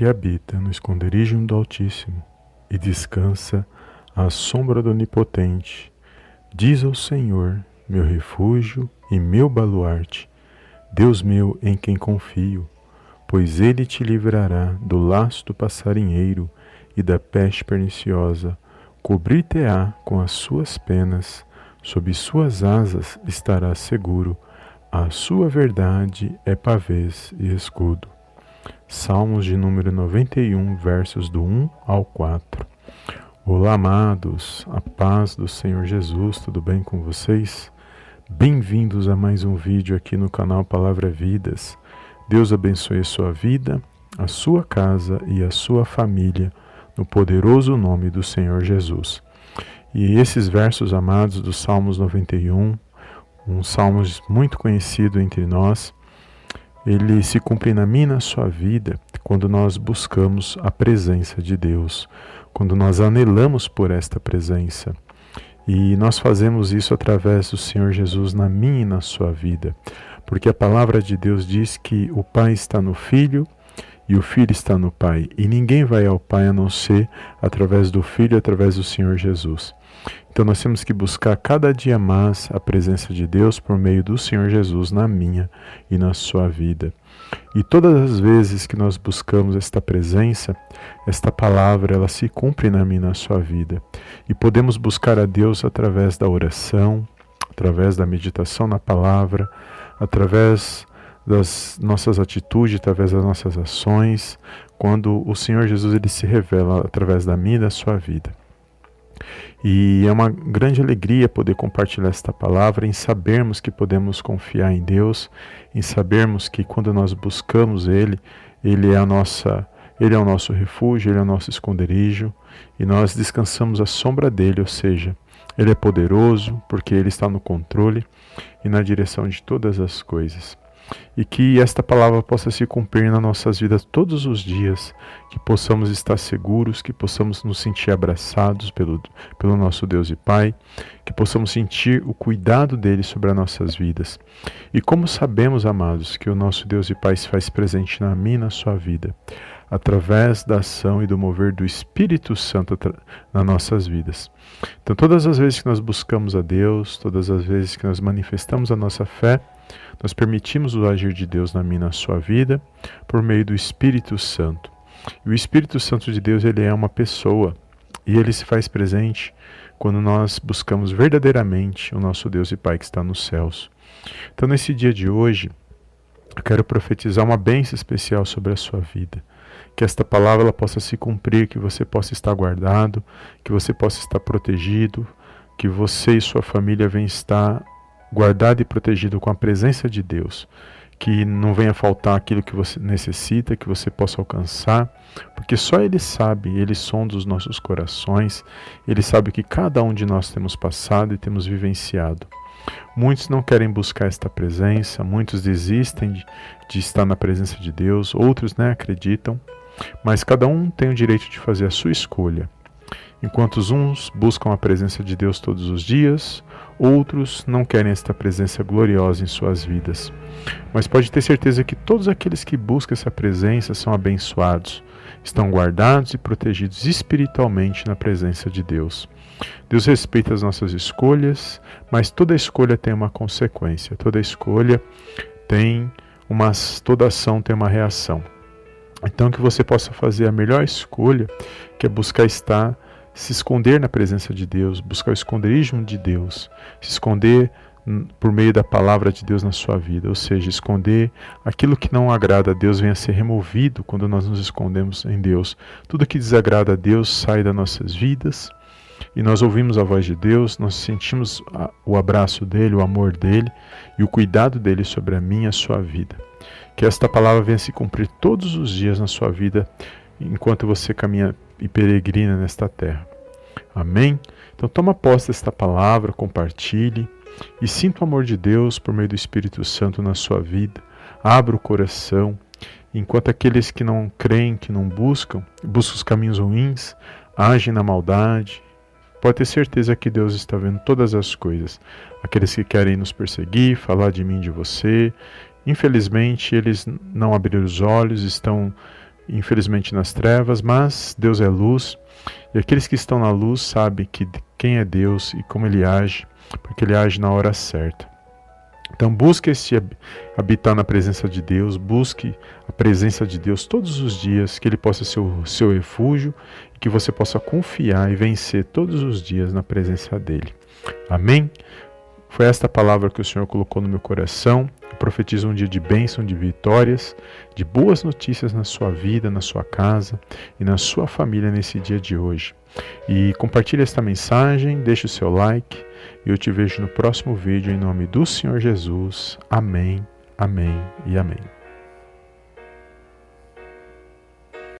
que habita no esconderijo do Altíssimo e descansa à sombra do Onipotente, diz ao Senhor, meu refúgio e meu baluarte, Deus meu em quem confio, pois ele te livrará do laço do passarinheiro e da peste perniciosa, cobrir-te-á com as suas penas, sob suas asas estarás seguro, a sua verdade é pavês e escudo. Salmos de número 91, versos do 1 ao 4. Olá, amados, a paz do Senhor Jesus, tudo bem com vocês? Bem-vindos a mais um vídeo aqui no canal Palavra Vidas. Deus abençoe a sua vida, a sua casa e a sua família, no poderoso nome do Senhor Jesus. E esses versos amados do Salmos 91, um salmo muito conhecido entre nós, ele se cumpre na minha na sua vida quando nós buscamos a presença de Deus, quando nós anelamos por esta presença. E nós fazemos isso através do Senhor Jesus na minha e na sua vida, porque a palavra de Deus diz que o Pai está no Filho e o Filho está no Pai, e ninguém vai ao Pai a não ser através do Filho, através do Senhor Jesus. Então nós temos que buscar cada dia mais a presença de Deus por meio do Senhor Jesus na minha e na sua vida. E todas as vezes que nós buscamos esta presença, esta palavra, ela se cumpre na minha e na sua vida. E podemos buscar a Deus através da oração, através da meditação na palavra, através das nossas atitudes, através das nossas ações, quando o Senhor Jesus ele se revela através da minha e da sua vida. E é uma grande alegria poder compartilhar esta palavra, em sabermos que podemos confiar em Deus, em sabermos que quando nós buscamos Ele, Ele é a nossa, Ele é o nosso refúgio, Ele é o nosso esconderijo, e nós descansamos à sombra dele, ou seja, Ele é poderoso, porque Ele está no controle e na direção de todas as coisas e que esta palavra possa se cumprir nas nossas vidas todos os dias, que possamos estar seguros, que possamos nos sentir abraçados pelo, pelo nosso Deus e Pai, que possamos sentir o cuidado dele sobre as nossas vidas. E como sabemos, amados, que o nosso Deus e Pai se faz presente na minha e na sua vida, através da ação e do mover do Espírito Santo nas nossas vidas. Então, todas as vezes que nós buscamos a Deus, todas as vezes que nós manifestamos a nossa fé, nós permitimos o agir de Deus na minha na sua vida por meio do Espírito Santo. E o Espírito Santo de Deus, ele é uma pessoa e ele se faz presente quando nós buscamos verdadeiramente o nosso Deus e Pai que está nos céus. Então, nesse dia de hoje, eu quero profetizar uma bênção especial sobre a sua vida. Que esta palavra ela possa se cumprir, que você possa estar guardado, que você possa estar protegido, que você e sua família venham estar guardado e protegido com a presença de Deus, que não venha faltar aquilo que você necessita, que você possa alcançar, porque só Ele sabe, Ele sonda os nossos corações, Ele sabe que cada um de nós temos passado e temos vivenciado. Muitos não querem buscar esta presença, muitos desistem de, de estar na presença de Deus, outros né, acreditam, mas cada um tem o direito de fazer a sua escolha. Enquanto uns buscam a presença de Deus todos os dias, outros não querem esta presença gloriosa em suas vidas. Mas pode ter certeza que todos aqueles que buscam essa presença são abençoados, estão guardados e protegidos espiritualmente na presença de Deus. Deus respeita as nossas escolhas, mas toda escolha tem uma consequência, toda escolha tem uma toda ação tem uma reação. Então que você possa fazer a melhor escolha, que é buscar estar se esconder na presença de Deus, buscar o esconderijo de Deus, se esconder por meio da palavra de Deus na sua vida, ou seja, esconder aquilo que não agrada a Deus venha a ser removido quando nós nos escondemos em Deus. Tudo que desagrada a Deus sai das nossas vidas e nós ouvimos a voz de Deus, nós sentimos o abraço dele, o amor dele e o cuidado dele sobre a minha e a sua vida. Que esta palavra venha se cumprir todos os dias na sua vida enquanto você caminha e peregrina nesta terra. Amém? Então toma posse desta palavra, compartilhe e sinta o amor de Deus por meio do Espírito Santo na sua vida. Abra o coração, enquanto aqueles que não creem, que não buscam, buscam os caminhos ruins, agem na maldade. Pode ter certeza que Deus está vendo todas as coisas. Aqueles que querem nos perseguir, falar de mim, de você, infelizmente eles não abriram os olhos, estão infelizmente nas trevas, mas Deus é luz e aqueles que estão na luz sabem que quem é Deus e como ele age, porque ele age na hora certa. Então busque esse habitar na presença de Deus, busque a presença de Deus todos os dias, que Ele possa ser o seu refúgio, que você possa confiar e vencer todos os dias na presença dEle. Amém? Foi esta palavra que o Senhor colocou no meu coração. Eu profetizo um dia de bênção, de vitórias, de boas notícias na sua vida, na sua casa e na sua família nesse dia de hoje. E compartilhe esta mensagem, deixe o seu like e eu te vejo no próximo vídeo em nome do Senhor Jesus. Amém, amém e amém.